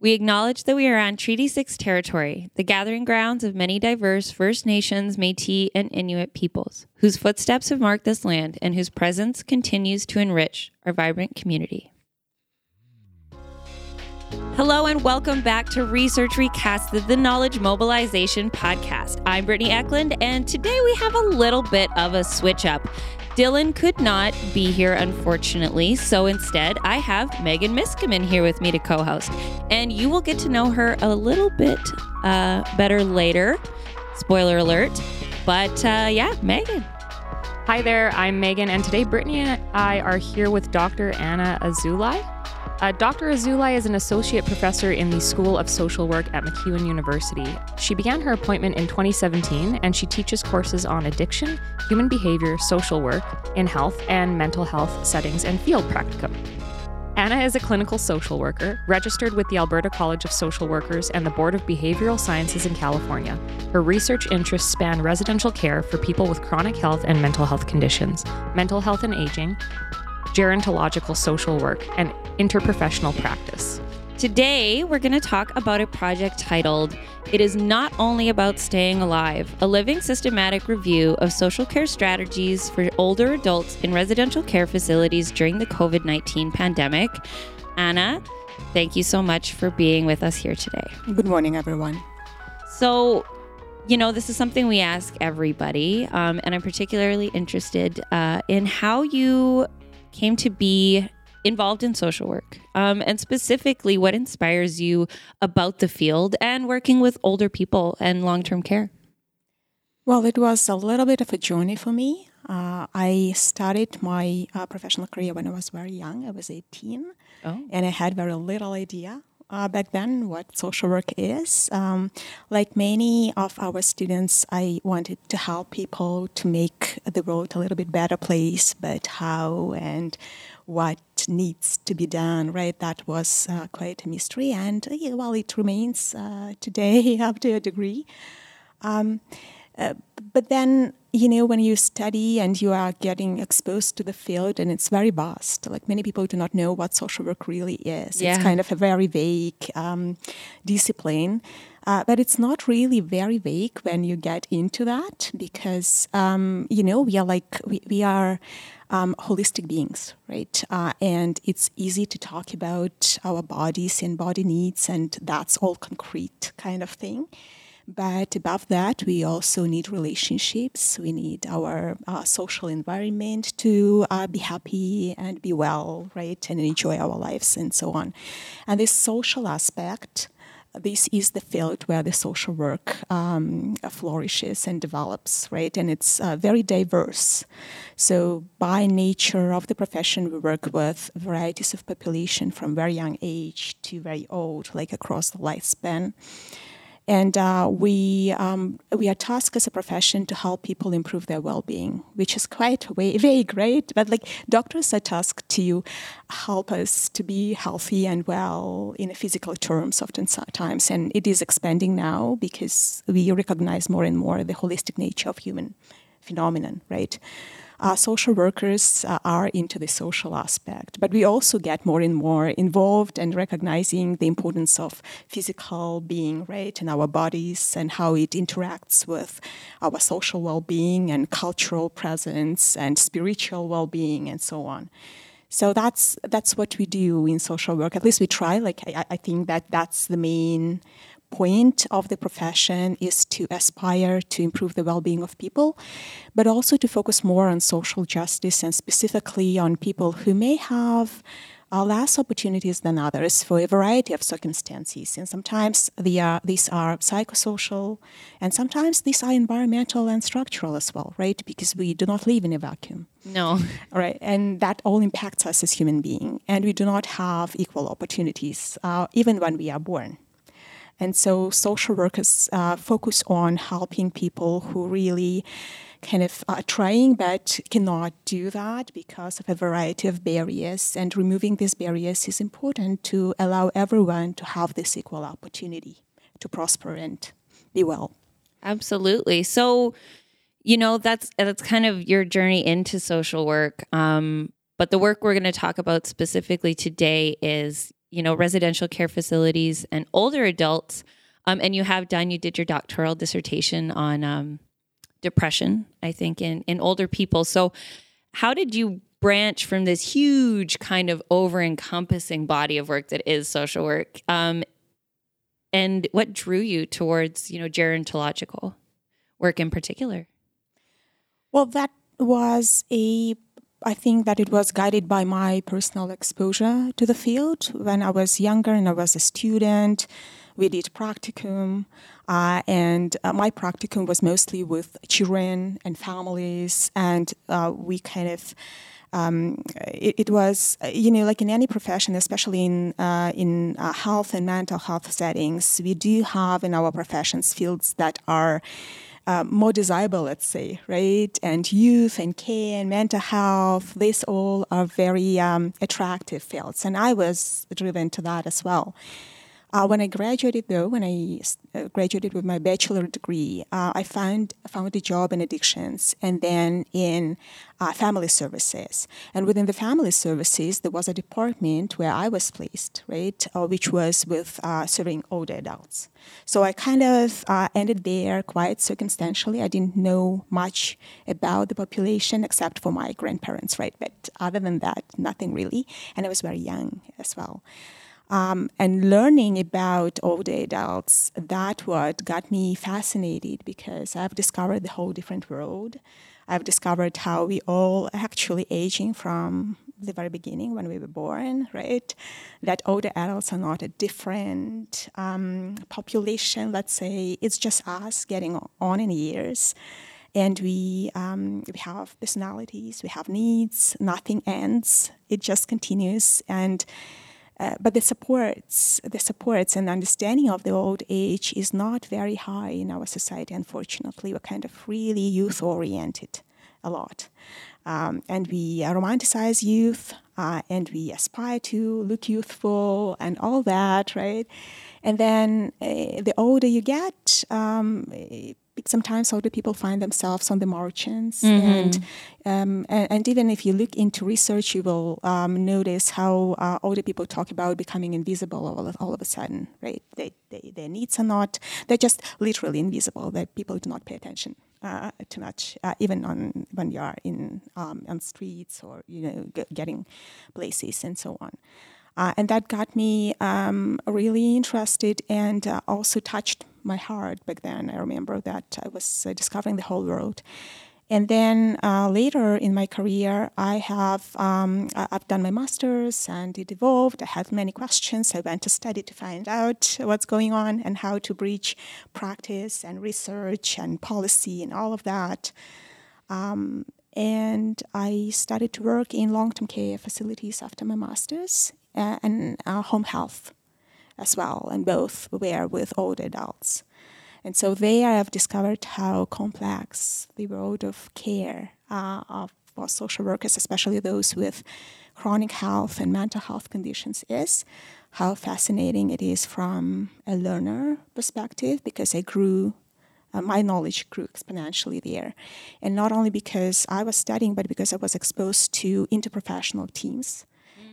We acknowledge that we are on Treaty 6 territory, the gathering grounds of many diverse First Nations, Metis, and Inuit peoples, whose footsteps have marked this land and whose presence continues to enrich our vibrant community. Hello and welcome back to Research Recasted, the Knowledge Mobilization Podcast. I'm Brittany Eklund, and today we have a little bit of a switch up. Dylan could not be here, unfortunately, so instead I have Megan Miskimen here with me to co host. And you will get to know her a little bit uh, better later. Spoiler alert. But uh, yeah, Megan. Hi there, I'm Megan, and today Brittany and I are here with Dr. Anna Azulai. Uh, Dr. Azulai is an associate professor in the School of Social Work at MacEwan University. She began her appointment in 2017 and she teaches courses on addiction, human behavior, social work, in health and mental health settings, and field practicum. Anna is a clinical social worker, registered with the Alberta College of Social Workers and the Board of Behavioral Sciences in California. Her research interests span residential care for people with chronic health and mental health conditions, mental health and aging, gerontological social work, and interprofessional practice. Today, we're going to talk about a project titled It is Not Only About Staying Alive, a living systematic review of social care strategies for older adults in residential care facilities during the COVID 19 pandemic. Anna, thank you so much for being with us here today. Good morning, everyone. So, you know, this is something we ask everybody, um, and I'm particularly interested uh, in how you came to be involved in social work um, and specifically what inspires you about the field and working with older people and long-term care? Well it was a little bit of a journey for me. Uh, i started my uh, professional career when i was very young. I was 18 oh. and i had very little idea uh, back then what social work is. Um, like many of our students, I wanted to help people to make the world a little bit better place, but how and what needs to be done, right? That was uh, quite a mystery, and uh, well, it remains uh, today up to a degree. Um, uh, but then, you know, when you study and you are getting exposed to the field, and it's very vast. Like many people do not know what social work really is. Yeah. It's kind of a very vague um, discipline. Uh, but it's not really very vague when you get into that because, um, you know, we are like, we, we are um, holistic beings, right? Uh, and it's easy to talk about our bodies and body needs, and that's all concrete kind of thing. But above that, we also need relationships. We need our uh, social environment to uh, be happy and be well, right? And enjoy our lives and so on. And this social aspect this is the field where the social work um, flourishes and develops, right? And it's uh, very diverse. So, by nature of the profession, we work with varieties of population from very young age to very old, like across the lifespan. And uh, we, um, we are tasked as a profession to help people improve their well being, which is quite vague, right? But like doctors are tasked to help us to be healthy and well in physical terms, oftentimes. And it is expanding now because we recognize more and more the holistic nature of human phenomenon, right? Uh, social workers uh, are into the social aspect, but we also get more and more involved and recognizing the importance of physical being, right, in our bodies and how it interacts with our social well-being and cultural presence and spiritual well-being and so on. So that's that's what we do in social work. At least we try. Like I, I think that that's the main point of the profession is to aspire to improve the well-being of people but also to focus more on social justice and specifically on people who may have uh, less opportunities than others for a variety of circumstances. And sometimes are, these are psychosocial, and sometimes these are environmental and structural as well, right? Because we do not live in a vacuum. No. Right. And that all impacts us as human beings. And we do not have equal opportunities, uh, even when we are born. And so social workers uh, focus on helping people who really kind of are trying but cannot do that because of a variety of barriers. And removing these barriers is important to allow everyone to have this equal opportunity to prosper and be well. Absolutely. So, you know, that's that's kind of your journey into social work. Um, but the work we're going to talk about specifically today is you know, residential care facilities and older adults. Um, and you have done, you did your doctoral dissertation on um, depression, I think, in, in older people. So, how did you branch from this huge kind of over encompassing body of work that is social work? Um, and what drew you towards, you know, gerontological work in particular? Well, that was a I think that it was guided by my personal exposure to the field. When I was younger and I was a student, we did practicum, uh, and uh, my practicum was mostly with children and families, and uh, we kind of. Um, it, it, was, you know, like in any profession, especially in uh, in uh, health and mental health settings, we do have in our professions fields that are uh, more desirable, let's say, right? And youth and care and mental health, these all are very um, attractive fields. And I was driven to that as well. Uh, when I graduated, though, when I uh, graduated with my bachelor degree, uh, I found found a job in addictions and then in uh, family services. And within the family services, there was a department where I was placed, right, uh, which was with uh, serving older adults. So I kind of ended there quite circumstantially. I didn't know much about the population except for my grandparents, right? But other than that, nothing really. And I was very young as well. Um, and learning about older adults, that what got me fascinated because I've discovered the whole different world. I've discovered how we all actually aging from the very beginning when we were born, right? That older adults are not a different um, population, let's say. It's just us getting on in years. And we, um, we have personalities, we have needs, nothing ends, it just continues. And uh, but the supports, the supports and understanding of the old age is not very high in our society. Unfortunately, we're kind of really youth oriented a lot, um, and we romanticize youth, uh, and we aspire to look youthful and all that, right? And then uh, the older you get, um, sometimes older people find themselves on the margins mm-hmm. and, um, and, and even if you look into research you will um, notice how uh, older people talk about becoming invisible all of, all of a sudden right they, they, their needs are not they're just literally invisible that people do not pay attention uh, too much, uh, even on when you are in um, on streets or you know g- getting places and so on. Uh, and that got me um, really interested and uh, also touched my heart back then. I remember that I was uh, discovering the whole world. And then uh, later in my career, I have um, I've done my masters, and it evolved. I had many questions. I went to study to find out what's going on and how to bridge practice and research and policy and all of that. Um, and I started to work in long-term care facilities after my masters, uh, and uh, home health as well, and both were with older adults. And so there I've discovered how complex the world of care uh, of for social workers, especially those with chronic health and mental health conditions, is. How fascinating it is from a learner perspective because I grew uh, my knowledge grew exponentially there. And not only because I was studying, but because I was exposed to interprofessional teams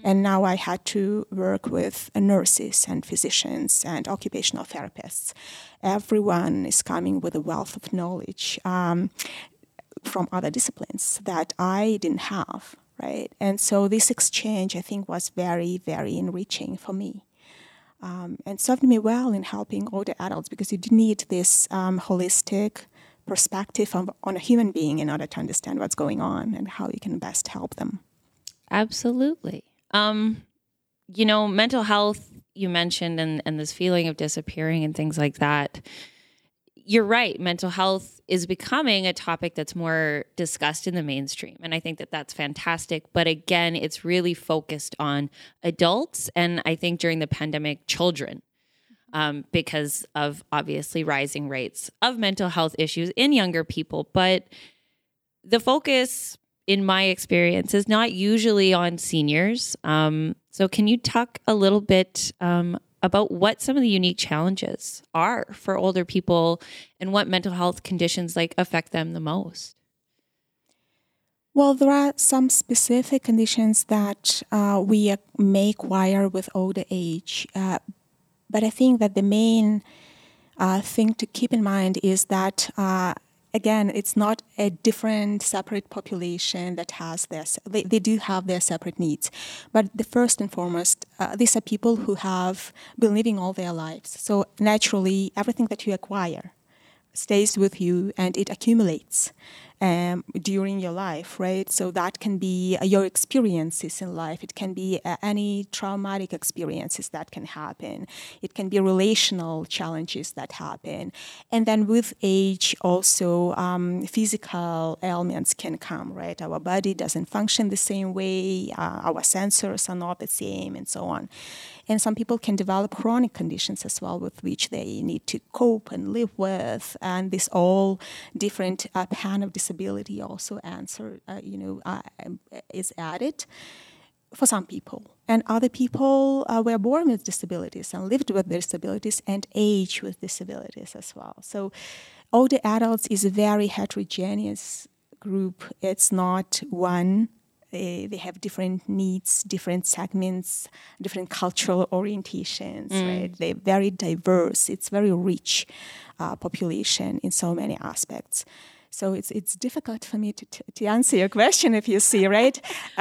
and now I had to work with nurses and physicians and occupational therapists. Everyone is coming with a wealth of knowledge um, from other disciplines that I didn't have, right? And so this exchange, I think, was very, very enriching for me. Um, and served me well in helping older adults because you need this um, holistic perspective of, on a human being in order to understand what's going on and how you can best help them. Absolutely. Um, you know, mental health you mentioned and, and this feeling of disappearing and things like that. You're right. Mental health is becoming a topic that's more discussed in the mainstream. And I think that that's fantastic. But again, it's really focused on adults. And I think during the pandemic, children, um, because of obviously rising rates of mental health issues in younger people. But the focus in my experience, is not usually on seniors. Um, so, can you talk a little bit um, about what some of the unique challenges are for older people and what mental health conditions like affect them the most? Well, there are some specific conditions that uh, we may acquire with older age, uh, but I think that the main uh, thing to keep in mind is that uh, again, it's not a different, separate population that has this. They, they do have their separate needs. But the first and foremost, uh, these are people who have been living all their lives. So naturally, everything that you acquire stays with you and it accumulates um, during your life, right? So that can be uh, your experiences in life. It can be uh, any traumatic experiences that can happen. It can be relational challenges that happen. And then with age, also um, physical ailments can come, right? Our body doesn't function the same way, uh, our sensors are not the same, and so on. And some people can develop chronic conditions as well with which they need to cope and live with. And this all different uh, pan of disability also answer, uh, you know, uh, is added for some people. And other people uh, were born with disabilities and lived with disabilities and age with disabilities as well. So older adults is a very heterogeneous group. It's not one they, they have different needs, different segments, different cultural orientations, mm. right? They're very diverse. It's very rich uh, population in so many aspects. So it's it's difficult for me to, to answer your question if you see, right?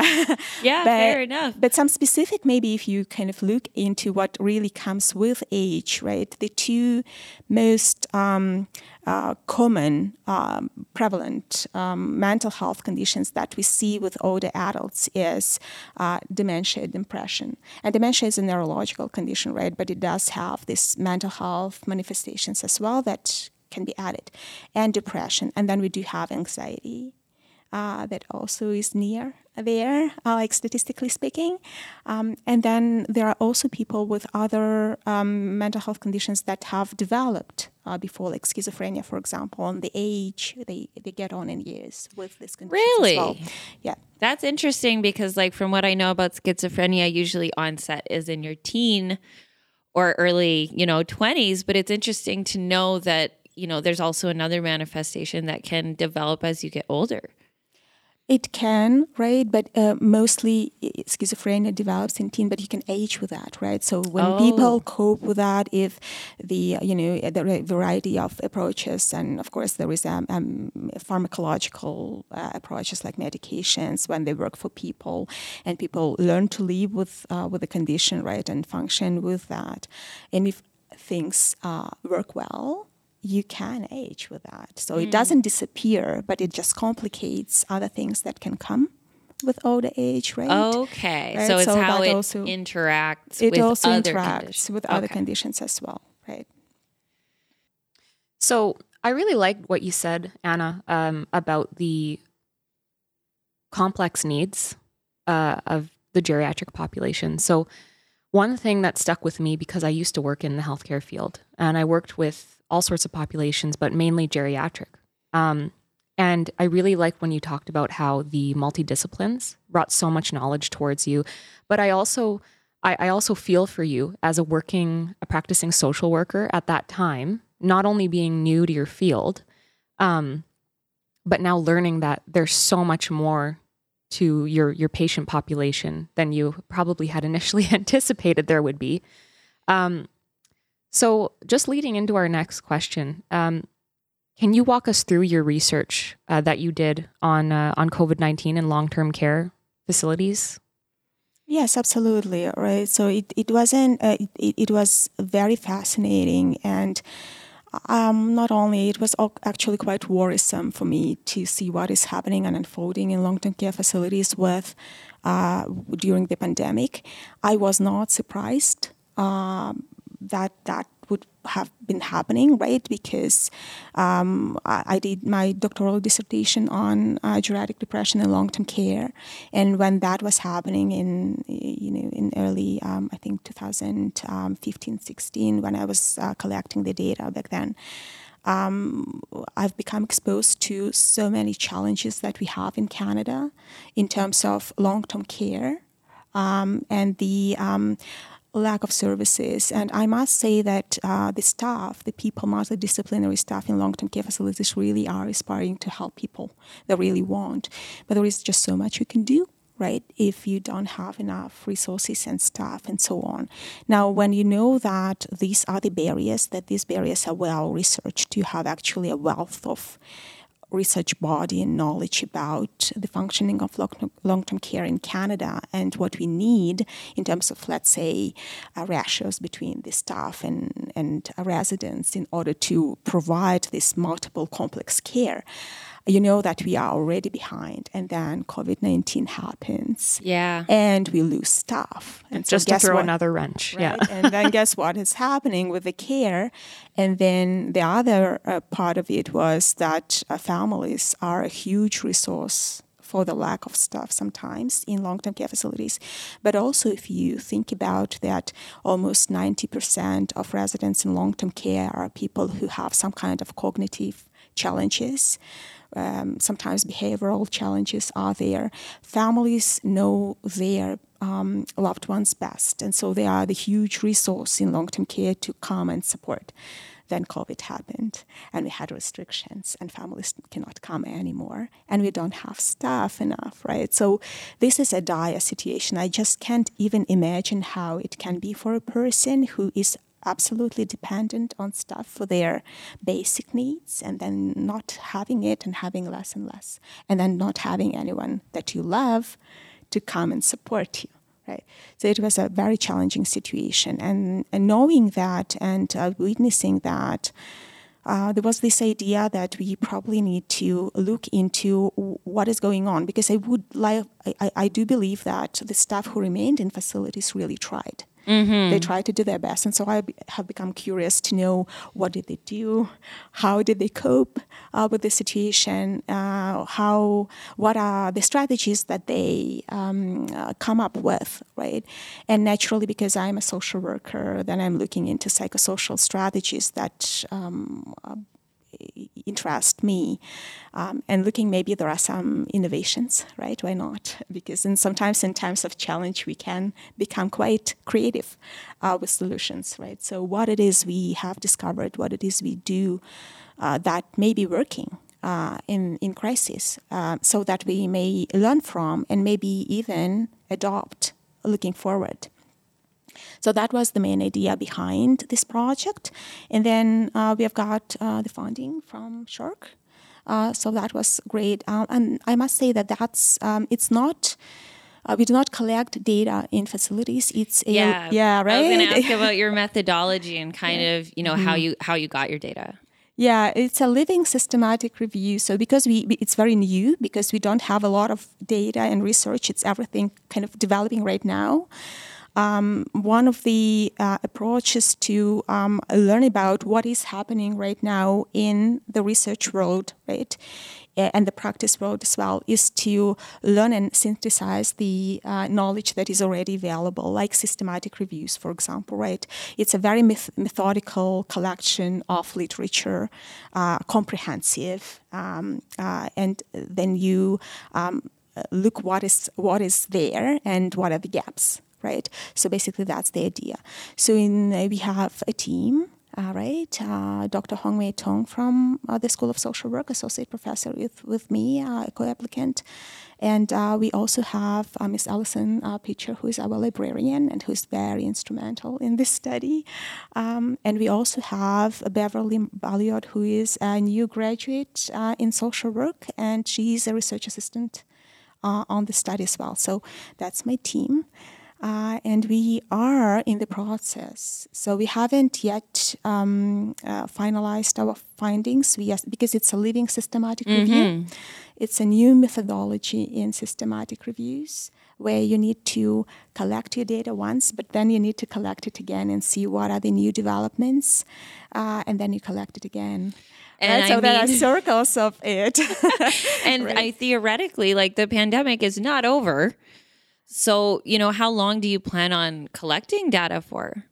yeah, but, fair enough. But some specific, maybe if you kind of look into what really comes with age, right? The two most um, uh, common, um, prevalent um, mental health conditions that we see with older adults is uh, dementia, and depression. And dementia is a neurological condition, right? But it does have this mental health manifestations as well that can be added, and depression. And then we do have anxiety. Uh, that also is near there, uh, like statistically speaking. Um, and then there are also people with other um, mental health conditions that have developed uh, before, like schizophrenia, for example, and the age they, they get on in years with this condition. Really? Well. Yeah. That's interesting because, like, from what I know about schizophrenia, usually onset is in your teen or early, you know, 20s. But it's interesting to know that you know, there's also another manifestation that can develop as you get older. It can, right? But uh, mostly schizophrenia develops in teen, but you can age with that, right? So when oh. people cope with that, if the, you know, the variety of approaches, and of course there is um, um, pharmacological uh, approaches like medications when they work for people, and people learn to live with, uh, with the condition, right, and function with that. And if things uh, work well, you can age with that. So mm. it doesn't disappear, but it just complicates other things that can come with older age, right? Okay, right? so it's so how it also, interacts. It also interacts conditions. with okay. other conditions as well, right? So I really liked what you said, Anna, um, about the complex needs uh, of the geriatric population. So one thing that stuck with me because I used to work in the healthcare field, and I worked with all sorts of populations, but mainly geriatric. Um, and I really like when you talked about how the multidisciplines brought so much knowledge towards you. But I also, I, I also feel for you as a working, a practicing social worker at that time, not only being new to your field, um, but now learning that there's so much more to your your patient population than you probably had initially anticipated there would be. Um, so, just leading into our next question, um, can you walk us through your research uh, that you did on uh, on COVID nineteen and long term care facilities? Yes, absolutely. Right. So it it wasn't uh, it, it was very fascinating and. Um, not only it was actually quite worrisome for me to see what is happening and unfolding in long-term care facilities with uh, during the pandemic. I was not surprised um, that that would have been happening, right? Because um, I, I, did my doctoral dissertation on uh, geriatric depression and long-term care, and when that was happening in you know in early um, I think 2015, 16, when I was uh, collecting the data back then. Um, I've become exposed to so many challenges that we have in Canada in terms of long-term care um, and the um, lack of services. And I must say that uh, the staff, the people, multidisciplinary staff in long term care facilities really are aspiring to help people. They really want. But there is just so much you can do right? If you don't have enough resources and staff and so on. Now, when you know that these are the barriers, that these barriers are well researched, you have actually a wealth of research body and knowledge about the functioning of long term care in Canada and what we need in terms of, let's say, uh, ratios between the staff and, and residents in order to provide this multiple complex care you know that we are already behind and then covid-19 happens. Yeah. And we lose staff. And just so to throw what, another wrench right? yeah. And then guess what is happening with the care? And then the other uh, part of it was that uh, families are a huge resource for the lack of staff sometimes in long-term care facilities. But also, if you think about that, almost 90% of residents in long-term care are people who have some kind of cognitive challenges um, sometimes behavioral challenges are there. Families know their um, loved ones best, and so they are the huge resource in long term care to come and support. Then COVID happened, and we had restrictions, and families cannot come anymore, and we don't have staff enough, right? So, this is a dire situation. I just can't even imagine how it can be for a person who is absolutely dependent on stuff for their basic needs and then not having it and having less and less. And then not having anyone that you love to come and support you right? So it was a very challenging situation. And, and knowing that and uh, witnessing that uh, there was this idea that we probably need to look into what is going on because I would like I, I do believe that the staff who remained in facilities really tried Mm-hmm. They try to do their best, and so I have become curious to know what did they do, how did they cope uh, with the situation, uh, how what are the strategies that they um, uh, come up with, right? And naturally, because I'm a social worker, then I'm looking into psychosocial strategies that um, interest me um, and looking maybe there are some innovations right? Why not? Because in sometimes in times of challenge we can become quite creative uh, with solutions right? So what it is we have discovered what it is we do uh, that may be working uh, in, in crisis uh, so that we may learn from and maybe even adopt looking forward so that was the main idea behind this project. And then uh, we have got uh, the funding from SSHRC. Uh, so that was great. Um, and I must say that that's um, it's not. Uh, we do not collect data in facilities. It's a, yeah, yeah, right. I was going to ask about your methodology and kind yeah. of you know mm-hmm. how you how you got your data. Yeah, it's a living systematic review. So because we it's very new because we don't have a lot of data and research, it's everything kind of developing right now. Um, one of the uh, approaches to um, learn about what is happening right now in the research world, right, and the practice world as well, is to learn and synthesize the uh, knowledge that is already available, like systematic reviews, for example, right? It's a very methodical collection of literature, uh, comprehensive, um, uh, and then you um, look what is what is there and what are the gaps right? So basically, that's the idea. So in uh, we have a team. Uh, right, uh, Dr. Hong Mei Tong from uh, the School of Social Work, associate professor with, with me, uh, a co-applicant, and uh, we also have Miss Alison Pitcher, who is our librarian and who's very instrumental in this study. Um, and we also have Beverly Balliot, who is a new graduate in social work, and she's a research assistant on the study as well. So that's my team. Uh, and we are in the process. So we haven't yet um, uh, finalized our findings we, because it's a living systematic mm-hmm. review. It's a new methodology in systematic reviews where you need to collect your data once, but then you need to collect it again and see what are the new developments, uh, and then you collect it again. And right? so mean, there are circles of it. and right. I theoretically, like the pandemic is not over. So, you know, how long do you plan on collecting data for?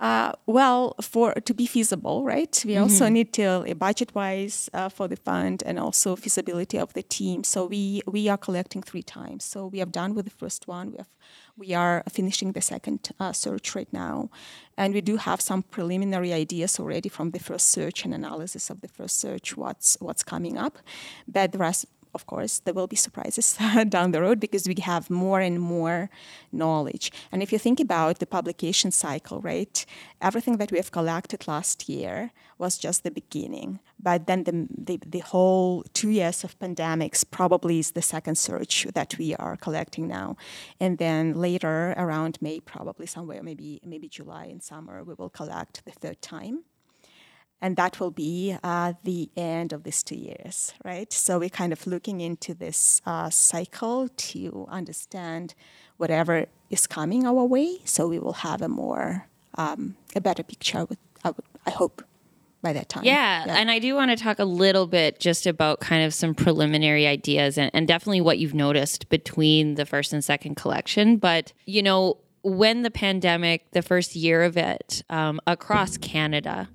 Uh, well, for to be feasible, right? We mm-hmm. also need to uh, budget wise uh, for the fund and also feasibility of the team. So we we are collecting three times. So we have done with the first one. We have we are finishing the second uh, search right now, and we do have some preliminary ideas already from the first search and analysis of the first search. What's what's coming up, but the rest of course, there will be surprises down the road because we have more and more knowledge. And if you think about the publication cycle, right, everything that we have collected last year was just the beginning. But then the, the, the whole two years of pandemics probably is the second search that we are collecting now. And then later, around May, probably somewhere, maybe maybe July and summer, we will collect the third time and that will be uh, the end of these two years, right? So we're kind of looking into this uh, cycle to understand whatever is coming our way, so we will have a more um, a better picture. With I, would, I hope by that time. Yeah, yeah, and I do want to talk a little bit just about kind of some preliminary ideas and, and definitely what you've noticed between the first and second collection. But you know, when the pandemic, the first year of it, um, across Canada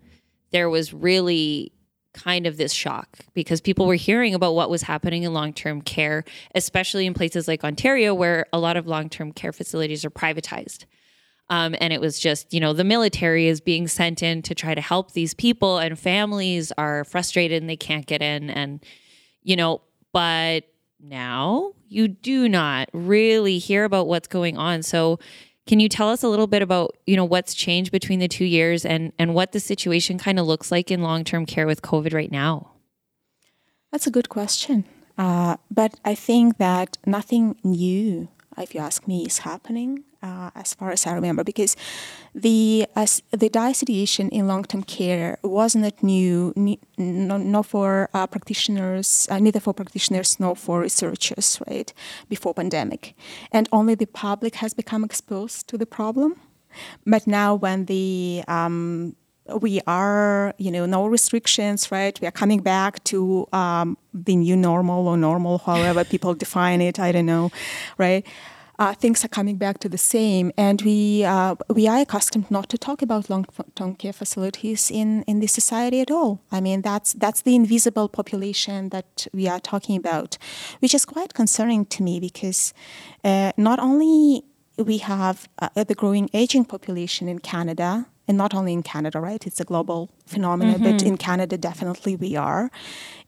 there was really kind of this shock because people were hearing about what was happening in long term care, especially in places like Ontario, where a lot of long term care facilities are privatized. Um, and it was just, you know, the military is being sent in to try to help these people, and families are frustrated and they can't get in. And, you know, but now you do not really hear about what's going on. So, can you tell us a little bit about, you know, what's changed between the two years and, and what the situation kind of looks like in long-term care with COVID right now? That's a good question. Uh, but I think that nothing new, if you ask me, is happening uh, as far as I remember, because the as the situation in long-term care was not new, no, no for uh, practitioners, uh, neither for practitioners nor for researchers, right? Before pandemic, and only the public has become exposed to the problem. But now, when the um, we are, you know, no restrictions, right? We are coming back to um, the new normal or normal, however people define it. I don't know, right? Uh, things are coming back to the same, and we uh, we are accustomed not to talk about long-term care facilities in in this society at all. I mean, that's that's the invisible population that we are talking about, which is quite concerning to me because uh, not only we have uh, the growing aging population in Canada, and not only in Canada, right? It's a global phenomenon, mm-hmm. but in Canada, definitely we are.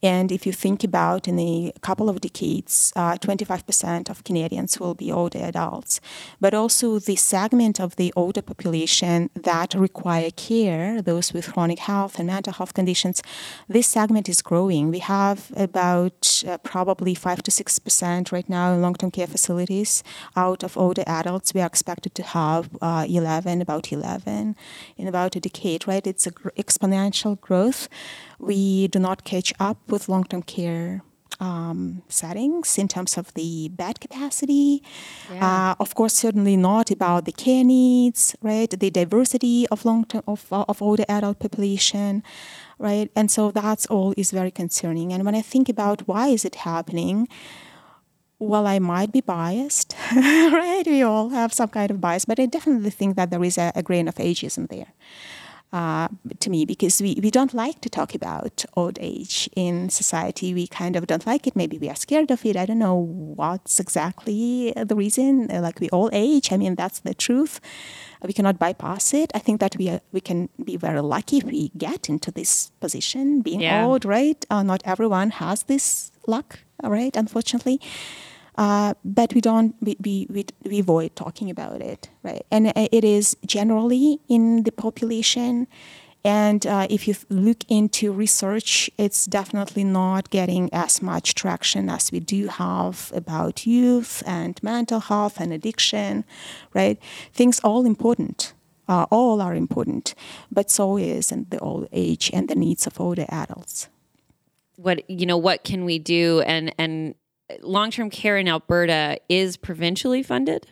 And if you think about in a couple of decades, uh, 25% of Canadians will be older adults. But also the segment of the older population that require care, those with chronic health and mental health conditions, this segment is growing. We have about uh, probably 5 to 6% right now in long term care facilities. Out of older adults, we are expected to have uh, 11, about 11 in about a decade, right? It's an gr- exponential growth we do not catch up with long term care um, settings in terms of the bed capacity. Yeah. Uh, of course, certainly not about the care needs, right? The diversity of long term of of older adult population, right? And so that's all is very concerning. And when I think about why is it happening, well, I might be biased, right? We all have some kind of bias, but I definitely think that there is a, a grain of ageism there uh, to me because we, we don't like to talk about old age in society. We kind of don't like it. Maybe we are scared of it. I don't know what's exactly the reason. Like we all age. I mean, that's the truth. We cannot bypass it. I think that we are, we can be very lucky if we get into this position, being yeah. old, right? Uh, not everyone has this luck, right? Unfortunately. Uh, but we don't we, we, we, avoid talking about it right and it is generally in the population and uh, if you look into research, it's definitely not getting as much traction as we do have about youth and mental health and addiction, right? Things all important. Uh, all are important, but so is and the old age and the needs of older adults. What you know, what can we do? And and long term care in Alberta is provincially funded?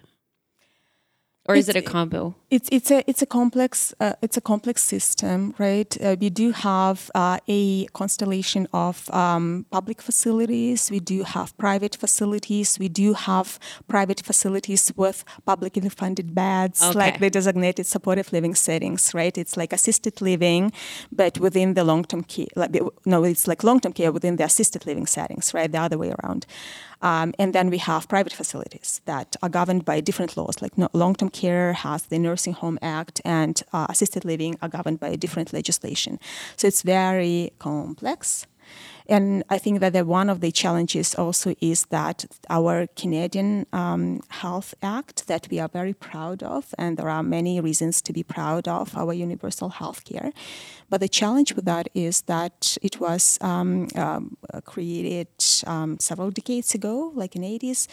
Or is it a combo? It's it's a it's a complex uh, it's a complex system, right? Uh, we do have uh, a constellation of um, public facilities. We do have private facilities. We do have private facilities with publicly funded beds, okay. like the designated supportive living settings, right? It's like assisted living, but within the long term care. Like, no, it's like long term care within the assisted living settings, right? The other way around. Um, and then we have private facilities that are governed by different laws, like no, long-term care has the Nursing Home Act, and uh, assisted living are governed by different legislation. So it's very complex. And I think that one of the challenges also is that our Canadian um, Health Act that we are very proud of, and there are many reasons to be proud of our universal health care. But the challenge with that is that it was um, um, created several decades ago, like in the 80s,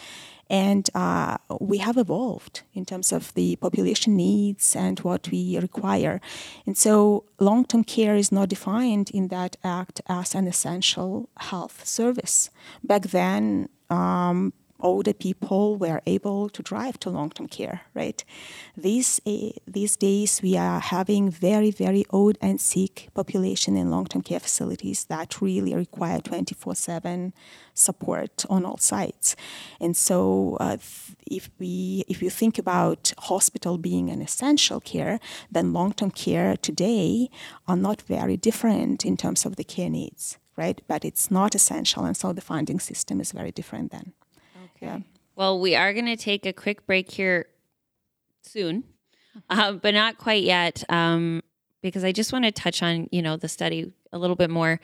and uh, we have evolved in terms of the population needs and what we require. And so long term care is not defined in that act as an essential health service. Back then, um, older people were able to drive to long-term care, right? These uh, these days we are having very very old and sick population in long-term care facilities that really require 24/7 support on all sides. And so uh, if we if you think about hospital being an essential care, then long-term care today are not very different in terms of the care needs right? But it's not essential, and so the funding system is very different then. Yeah. Well, we are going to take a quick break here soon, uh, but not quite yet, um, because I just want to touch on you know the study a little bit more.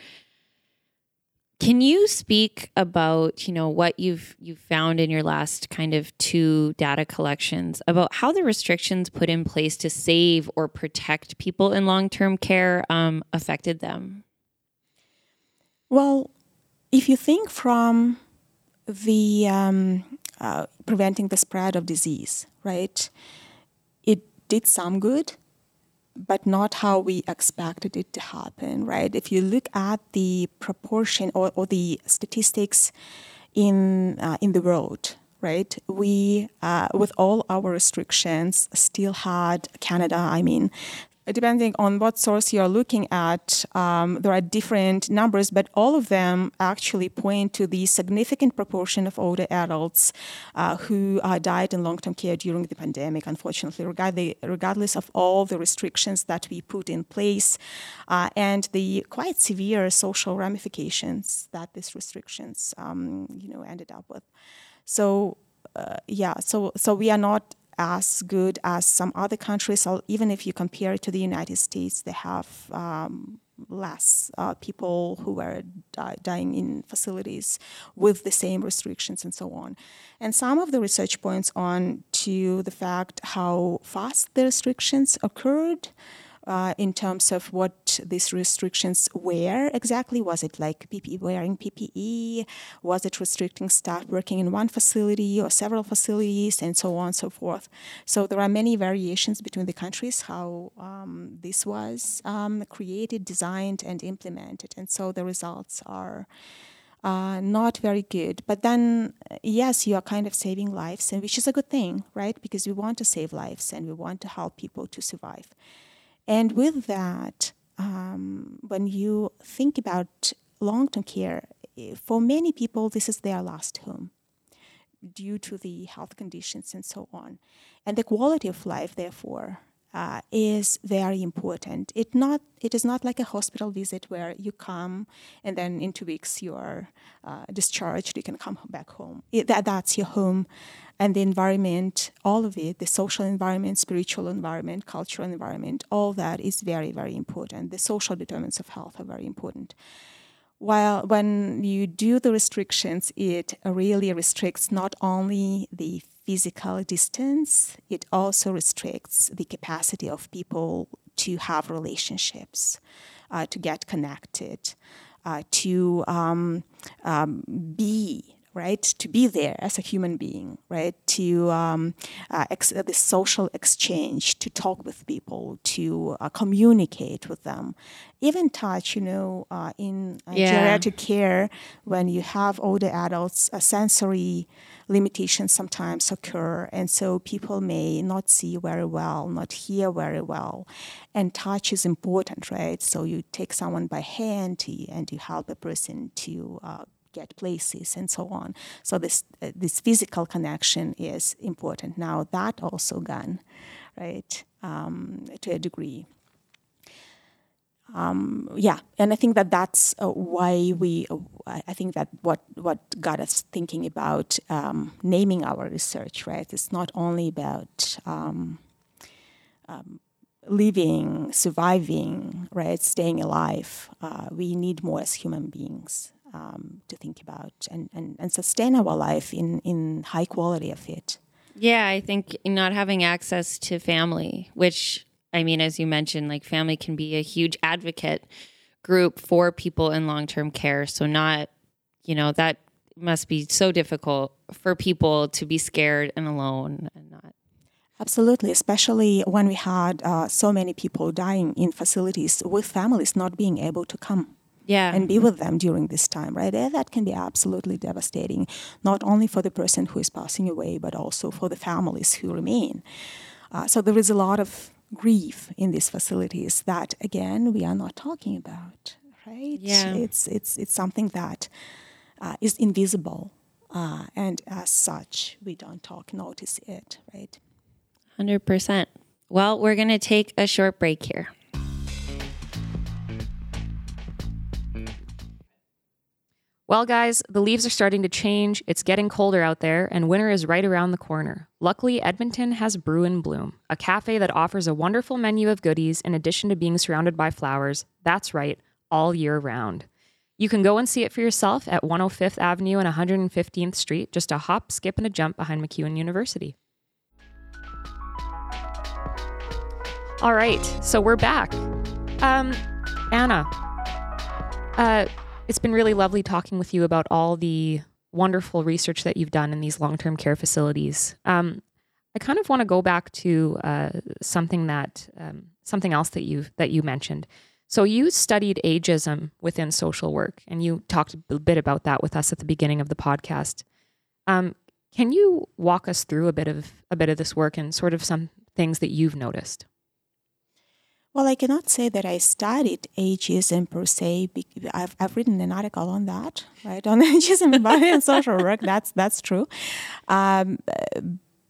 Can you speak about you know what you've you've found in your last kind of two data collections about how the restrictions put in place to save or protect people in long term care um, affected them? Well, if you think from the um, uh, preventing the spread of disease, right? It did some good, but not how we expected it to happen, right? If you look at the proportion or, or the statistics in uh, in the world, right? We, uh, with all our restrictions, still had Canada. I mean, depending on what source you're looking at, um, there are different numbers, but all of them actually point to the significant proportion of older adults uh, who uh, died in long term care during the pandemic, unfortunately, regardless of all the restrictions that we put in place uh, and the quite severe social ramifications that these restrictions um, you know, ended up with. So, uh, yeah, so, so we are not as good as some other countries. So even if you compare it to the United States, they have um, less uh, people who were di- dying in facilities with the same restrictions and so on. And some of the research points on to the fact how fast the restrictions occurred uh, in terms of what these restrictions were exactly. Was it like PPE, wearing PPE? Was it restricting staff working in one facility or several facilities, and so on and so forth? So there are many variations between the countries how um, this was um, created, designed, and implemented. And so the results are. Uh, not very good. But then, yes, you are kind of saving lives, and which is a good thing, right? Because we want to save lives and we want to help people to survive. And with that, um, when you think about long term care, for many people, this is their last home due to the health conditions and so on. And the quality of life, therefore, uh, is very important. It not it is not like a hospital visit where you come and then in two weeks you are uh, discharged. You can come back home. It, that that's your home and the environment, all of it, the social environment, spiritual environment, cultural environment, all that is very, very important. The social determinants of health are very important. While when you do the restrictions, it really restricts not only the physical distance, it also restricts the capacity of people to have relationships, uh, to get connected, uh, to um, um, be right? To be there as a human being, right? To um, uh, ex- uh, this social exchange, to talk with people, to uh, communicate with them, even touch. You know, uh, in uh, yeah. geriatric care, when you have older adults, sensory limitations sometimes occur, and so people may not see very well, not hear very well, and touch is important, right? So you take someone by hand and you help a person to uh, get places and so on. So this uh, this physical connection is important. Now that also gone, right, um, to a degree. Um, yeah, and I think that that's uh, why we. Uh, I think that what what got us thinking about um, naming our research, right? It's not only about um, um living, surviving, right, staying alive. Uh, we need more as human beings um, to think about and, and, and sustain our life in, in high quality of it. Yeah, I think not having access to family, which I mean, as you mentioned, like family can be a huge advocate group for people in long term care. So, not, you know, that must be so difficult for people to be scared and alone and not. Absolutely, especially when we had uh, so many people dying in facilities with families not being able to come yeah. and be with them during this time, right? And that can be absolutely devastating, not only for the person who is passing away, but also for the families who remain. Uh, so there is a lot of grief in these facilities that again we are not talking about right yeah. it's it's it's something that uh, is invisible uh, and as such we don't talk notice it right 100% well we're going to take a short break here Well, guys, the leaves are starting to change. It's getting colder out there, and winter is right around the corner. Luckily, Edmonton has Brew and Bloom, a cafe that offers a wonderful menu of goodies in addition to being surrounded by flowers. That's right, all year round. You can go and see it for yourself at 105th Avenue and 115th Street, just a hop, skip, and a jump behind MacEwan University. All right, so we're back. Um, Anna, uh, it's been really lovely talking with you about all the wonderful research that you've done in these long term care facilities. Um, I kind of want to go back to uh, something that um, something else that you that you mentioned. So you studied ageism within social work, and you talked a bit about that with us at the beginning of the podcast. Um, can you walk us through a bit of a bit of this work and sort of some things that you've noticed? Well, I cannot say that I studied ageism per se. I've, I've written an article on that, right, on ageism and social work. That's that's true. Um,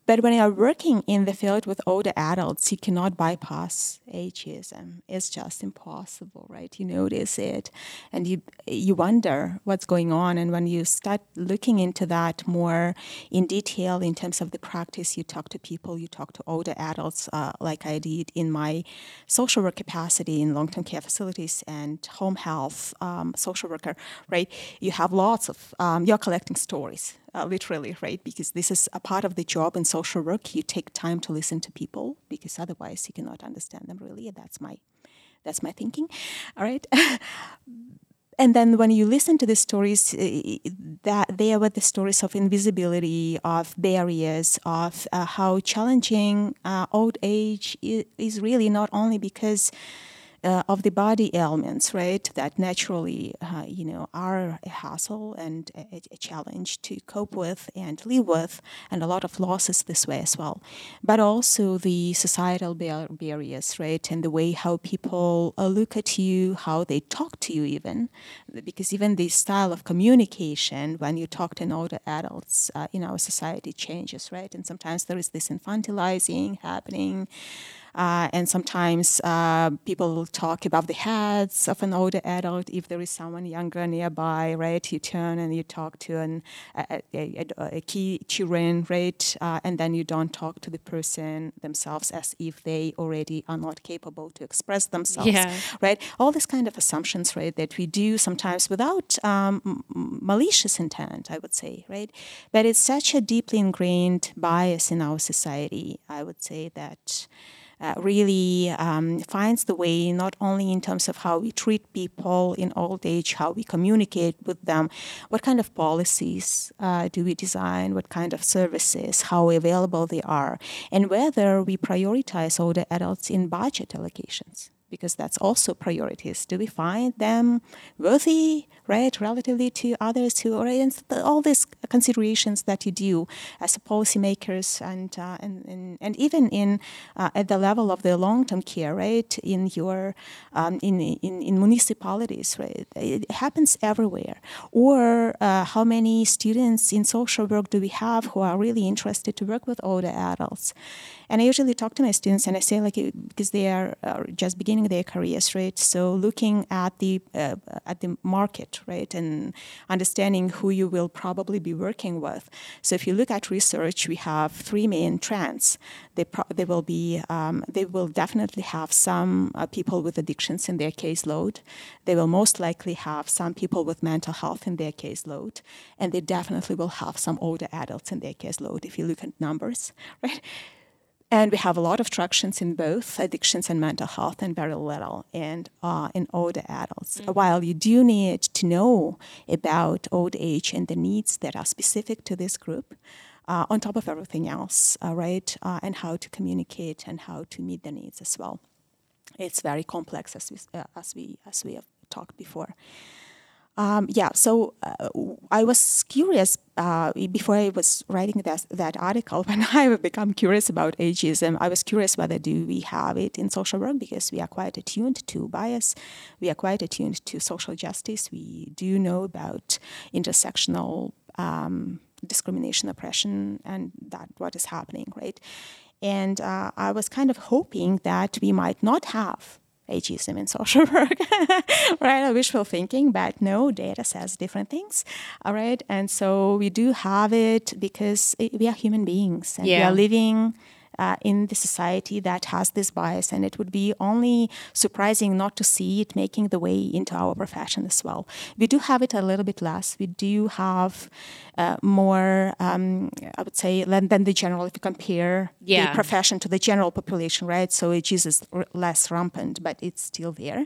but when you're working in the field with older adults, you cannot bypass ageism. It's just impossible, right? You notice it, and you you wonder what's going on. And when you start looking into that more in detail in terms of the practice, you talk to people, you talk to older adults, uh, like I did in my social work capacity in long-term care facilities and home health um, social worker, right? You have lots of um, you're collecting stories uh, literally, right? Because this is a part of the job in social work. You take time to listen to people because otherwise you cannot understand them really. That's my that's my thinking. All right. and then when you listen to the stories, uh, that they are the stories of invisibility, of barriers, of uh, how challenging uh, old age is really not only because uh, of the body ailments, right, that naturally, uh, you know, are a hassle and a, a, challenge to cope with and live with, and a lot of losses this way as well. But also the societal bar- barriers, right, and the way how people uh, look at you, how they talk to you, even, because even the style of communication when you talk to older adults uh, in our society changes, right, and sometimes there is this infantilizing happening. Uh, and sometimes uh, people talk above the heads of an older adult. If there is someone younger nearby, right, you turn and you talk to an, a, a, a, key children, right, uh, and then you don't talk to the person themselves as if they already are not capable to express themselves, yeah. right? All these kind of assumptions, right, that we do sometimes without um, malicious intent, I would say, right? But it's such a deeply ingrained bias in our society, I would say that uh, really um, finds the way not only in terms of how we treat people in old age, how we communicate with them, what kind of policies uh, do we design, what kind of services, how available they are, and whether we prioritize older adults in budget allocations because that's also priorities. Do we find them worthy, right, relatively to others who in all these considerations that you do as policymakers and uh, and, and, and even in uh, at the level of the long-term care, right, in your um, in, in in municipalities, right, it happens everywhere. Or uh, how many students in social work do we have who are really interested to work with older adults? And I usually talk to my students and I say like because they are just beginning their careers, right? So looking at the uh, at the market, right, and understanding who you will probably be working with. So if you look at research, we have three main trends. They pro- they will be um, they will definitely have some uh, people with addictions in their caseload. They will most likely have some people with mental health in their caseload, and they definitely will have some older adults in their caseload. If you look at numbers, right. And we have a lot of tractions in both addictions and mental health, and very little in uh, in older adults. Mm-hmm. While you do need to know about old age and the needs that are specific to this group, uh, on top of everything else, uh, right? Uh, and how to communicate and how to meet the needs as well. It's very complex, as we uh, as we as we have talked before. Um, yeah, so uh, I was curious uh, before I was writing that, that article. When I become curious about ageism, I was curious whether do we have it in social work because we are quite attuned to bias, we are quite attuned to social justice. We do know about intersectional um, discrimination, oppression, and that what is happening, right? And uh, I was kind of hoping that we might not have ageism in social work, right? A wishful thinking, but no, data says different things, all right? And so we do have it because eh, we are human beings and yeah. we are living uh, in the society that has this bias, and it would be only surprising not to see it making the way into our profession as well. We do have it a little bit less. We do have uh, more, um, I would say, than, than, the general. If you compare yeah. the profession to the general population, right? So it is less rampant, but it's still there,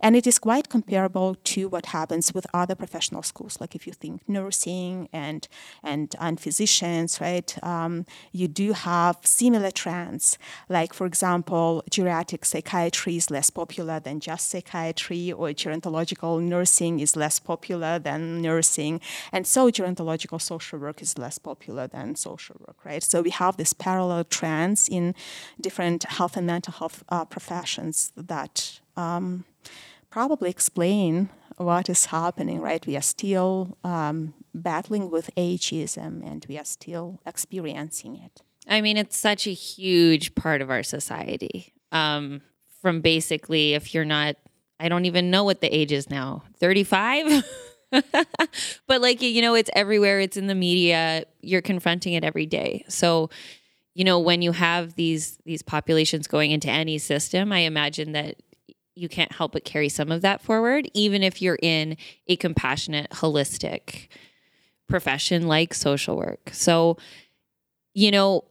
and it is quite comparable to what happens with other professional schools. Like if you think nursing and and and physicians, right? Um, you do have similar trends. Like, for example, geriatric psychiatry is less popular than just psychiatry, or gerontological nursing is less popular than nursing. And so, gerontological social work is less popular than social work, right? So, we have these parallel trends in different health and mental health uh, professions that um, probably explain what is happening, right? We are still um, battling with ageism and we are still experiencing it. I mean, it's such a huge part of our society. Um, from basically, if you're not, I don't even know what the age is now, 35? but like, you know, it's everywhere, it's in the media, you're confronting it every day. So, you know, when you have these these populations going into any system, I imagine that you can't help but carry some of that forward, even if you're in a compassionate, holistic profession like social work. So, you know,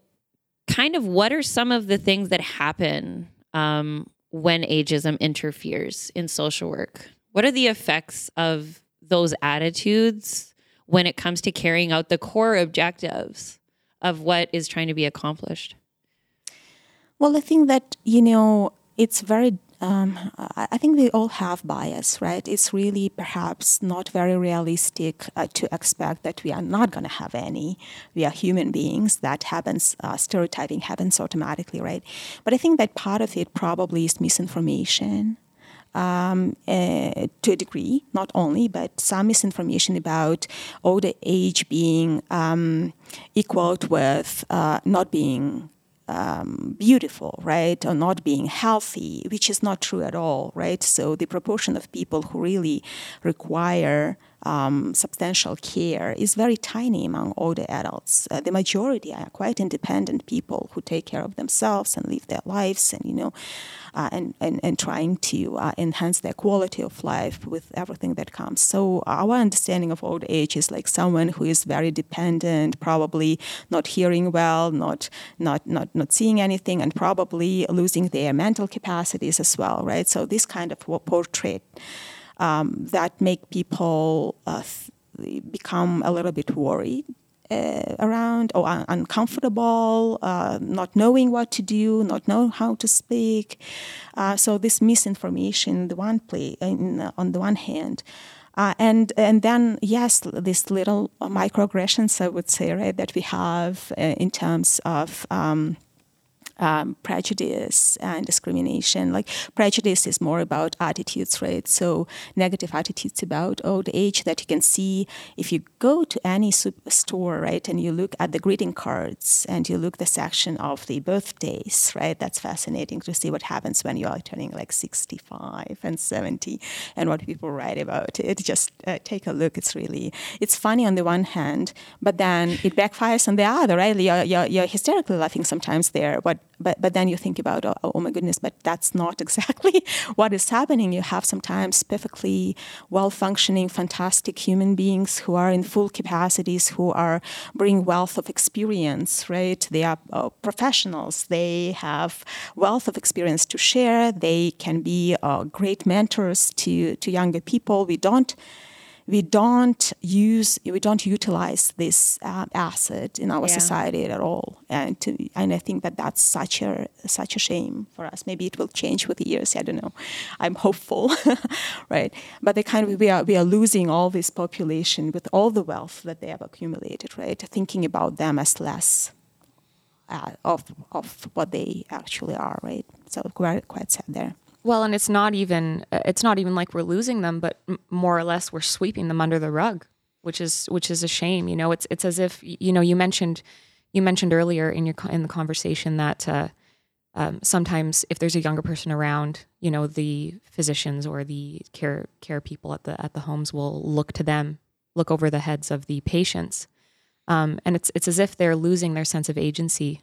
kind of what are some of the things that happen um, when ageism interferes in social work? What are the effects of those attitudes when it comes to carrying out the core objectives of what is trying to be accomplished? Well, I think that, you know, it's very um, I think we all have bias, right? It's really perhaps not very realistic uh, to expect that we are not going to have any. We are human beings. That happens, uh, stereotyping happens automatically, right? But I think that part of it probably is misinformation. Um, uh, to a degree, not only, but some misinformation about older age being um, equaled with uh, not being um, beautiful, right, or not being healthy, which is not true at all, right? So the proportion of people who really require um, substantial care is very tiny among older adults. Uh, the majority are quite independent people who take care of themselves and live their lives, and you know, uh, and, and and trying to uh, enhance their quality of life with everything that comes. So our understanding of old age is like someone who is very dependent, probably not hearing well, not not not not seeing anything, and probably losing their mental capacities as well, right? So this kind of portrait um, that make people uh, become a little bit worried uh, around or un- uncomfortable, uh, not knowing what to do, not know how to speak. Uh, so this misinformation, the one play in, on the one hand. Uh, and and then yes, these little microaggressions I would say right that we have uh, in terms of um, um, prejudice and discrimination. Like prejudice is more about attitudes, right? So negative attitudes about old age that you can see if you go to any store, right, and you look at the greeting cards and you look the section of the birthdays, right? That's fascinating to see what happens when you are turning like 65 and 70 and what people write about it. Just uh, take a look. It's really it's funny on the one hand, but then it backfires on the other, right? You're, you're, you're hysterically laughing sometimes there, but but but then you think about oh, oh, my goodness but that's not exactly what is happening. You have sometimes perfectly well functioning fantastic human beings who are in full capacities who are bring wealth of experience right? They are uh, professionals. They have wealth of experience to share. They can be uh, great mentors to to younger people. We don't we don't use we don't utilize this uh, asset in our yeah. society at all. And to, and I think that that's such a such a shame for us. Maybe it will change with the years. I don't know. I'm hopeful right? But they kind of we are we are losing all this population with all the wealth that they have accumulated right? Thinking about them as less uh, of of what they actually are right? So quite quite sad there well, and it's not even uh, it's not even like we're losing them, but more or less we're sweeping them under the rug, which is which is a shame. You know, it's it's as if you know you mentioned you mentioned earlier in your in the conversation that uh, um, sometimes if there's a younger person around, you know, the physicians or the care care people at the at the homes will look to them, look over the heads of the patients, um, and it's it's as if they're losing their sense of agency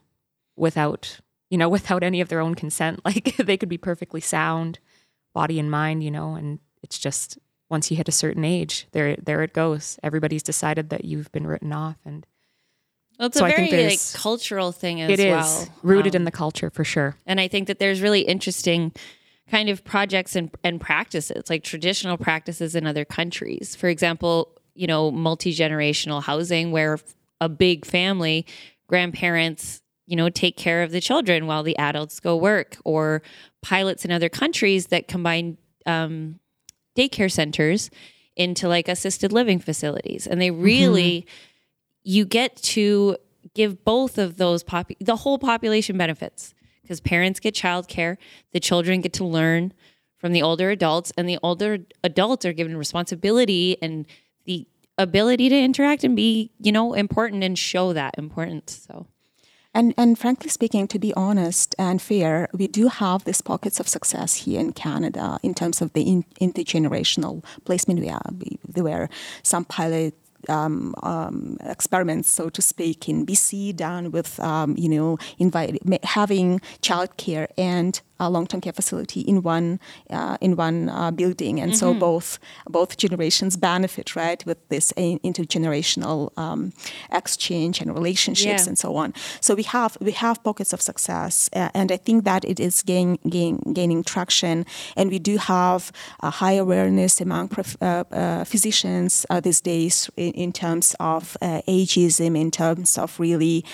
without you know, without any of their own consent. Like they could be perfectly sound, body and mind, you know, and it's just once you hit a certain age, there there it goes. Everybody's decided that you've been written off, and well, it's so a very like cultural thing as it well. Is rooted um, in the culture for sure. And I think that there's really interesting kind of projects and, and practices, like traditional practices in other countries. For example, you know, multi generational housing where a big family, grandparents, you know, take care of the children while the adults go work, or pilots in other countries that combine um, daycare centers into like assisted living facilities. And they really, mm-hmm. you get to give both of those, pop- the whole population benefits because parents get childcare, the children get to learn from the older adults, and the older adults are given responsibility and the ability to interact and be, you know, important and show that importance. So and, and frankly speaking, to be honest and fair, we do have these pockets of success here in Canada in terms of the in, intergenerational placement. We are, there were some pilot um, um, experiments, so to speak, in BC done with, um, you know, invite, having childcare and a long-term care facility in one uh, in one uh, building, and mm-hmm. so both both generations benefit, right, with this intergenerational um, exchange and relationships yeah. and so on. So we have we have pockets of success, uh, and I think that it is gain, gain, gaining traction, and we do have a high awareness among prof, uh, uh, physicians uh, these days in, in terms of ageism, in terms of really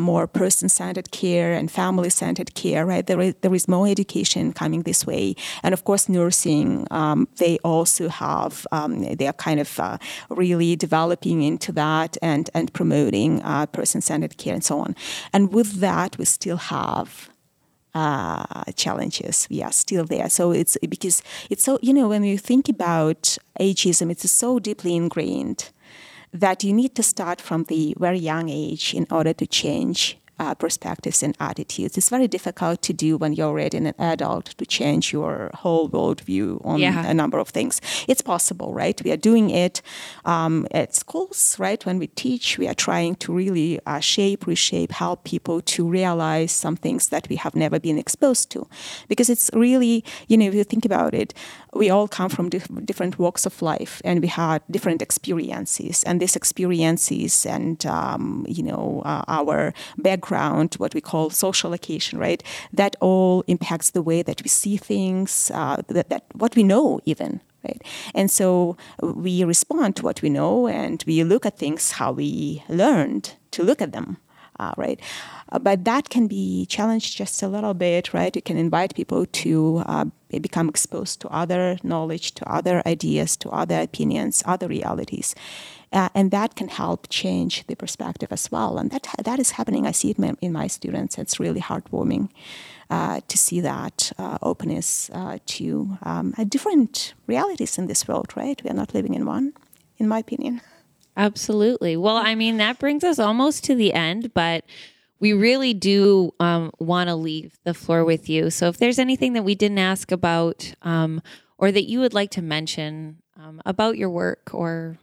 more person-centered care and family-centered care, right? There is there is more education coming this way. And of course, nursing, um, they also have, um, they are kind of uh, really developing into that and, and promoting uh, person centered care and so on. And with that, we still have uh, challenges. We are still there. So it's because it's so, you know, when you think about ageism, it's so deeply ingrained that you need to start from the very young age in order to change uh, perspectives and attitudes. It's very difficult to do when you're already an adult to change your whole worldview on yeah. a number of things. It's possible, right? We are doing it um, at schools, right? When we teach, we are trying to really uh, shape, reshape, help people to realize some things that we have never been exposed to. Because it's really, you know, if you think about it, we all come from dif- different walks of life and we had different experiences. And these experiences and, um, you know, uh, our background, what we call social location, right? That all impacts the way that we see things, uh, that, that what we know even, right? And so we respond to what we know and we look at things how we learned to look at them, uh, right? Uh, but that can be challenged just a little bit, right? You can invite people to uh, become exposed to other knowledge, to other ideas, to other opinions, other realities. Uh, and that can help change the perspective as well. And that that is happening. I see it in my students. It's really heartwarming uh, to see that uh, openness uh, to um, different realities in this world. Right? We are not living in one, in my opinion. Absolutely. Well, I mean that brings us almost to the end, but we really do um, want to leave the floor with you. So if there's anything that we didn't ask about um, or that you would like to mention um, about your work or,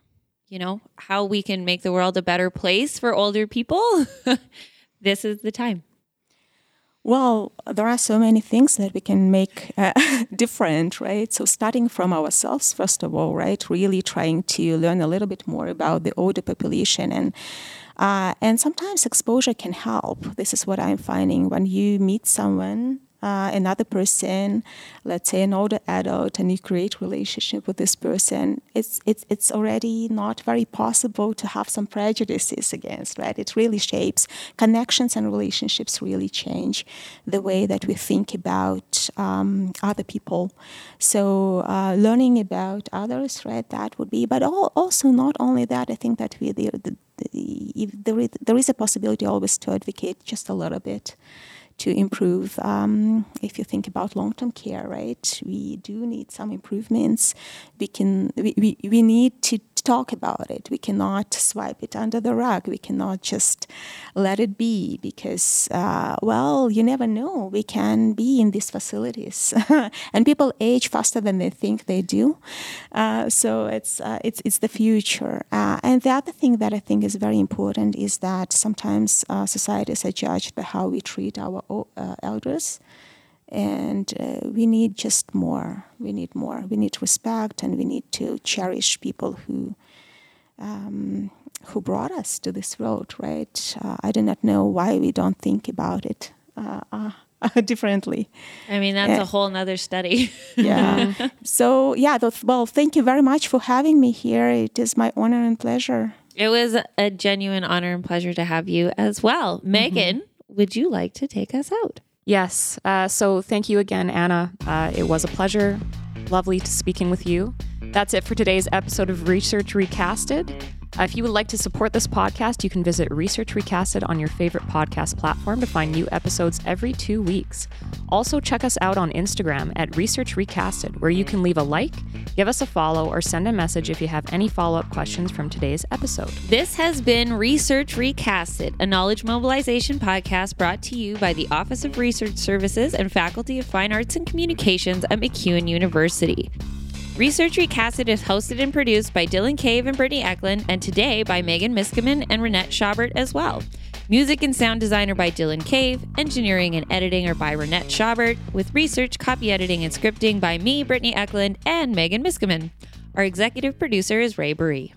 you know, how we can make the world a better place for older people, this is the time. Well, there are so many things that we can make uh, different, right? So, starting from ourselves, first of all, right? Really trying to learn a little bit more about the older population and uh, and sometimes exposure can help. This is what I'm finding when you meet someone uh, another person, let's say an older adult, and you create relationship with this person, it's it's it's already not very possible to have some prejudices against, right? It really shapes connections and relationships. Really change the way that we think about um, other people. So uh, learning about others, right? That would be, but all, also not only that. I think that we the, the, the, there, is, there is a possibility always to advocate just a little bit to improve. Um, if you think about long-term care, right, we do need some improvements. We can we, we, we need to talk about it. We cannot swipe it under the rug. We cannot just let it be because, uh, well, you never know. We can be in these facilities, and people age faster than they think they do. Uh, so it's uh, it's it's the future. Uh, and the other thing that I think is very important is that sometimes uh, societies are judged by how we treat our uh, elders and uh, we need just more. We need more. We need respect, and we need to cherish people who um, who brought us to this world. Right? Uh, I do not know why we don't think about it. Uh, uh differently. I mean, that's a whole nother study. yeah. So, yeah, well, thank you very much for having me here. It is my honor and pleasure. It was a genuine honor and pleasure to have you as well. Mm-hmm. Megan, would you like to take us out? Yes. Uh, so thank you again, Anna. Uh, it was a pleasure. Lovely to speaking with you. That's it for today's episode of Research Recasted. Uh, if you would like to support this podcast, you can visit Research Recasted on your favorite podcast platform to find new episodes every two weeks. Also, check us out on Instagram at Research Recasted, where you can leave a like, give us a follow, or send a message if you have any follow up questions from today's episode. This has been Research Recasted, a knowledge mobilization podcast brought to you by the Office of Research Services and Faculty of Fine Arts and Communications at MacEwan University. Research Recasted is hosted and produced by Dylan Cave and Brittany Eklund, and today by Megan Miskimen and Renette Schaubert as well. Music and sound designer by Dylan Cave, engineering and editing are by Renette Schaubert, with research, copy editing, and scripting by me, Brittany Eklund, and Megan Miskimen. Our executive producer is Ray Burry.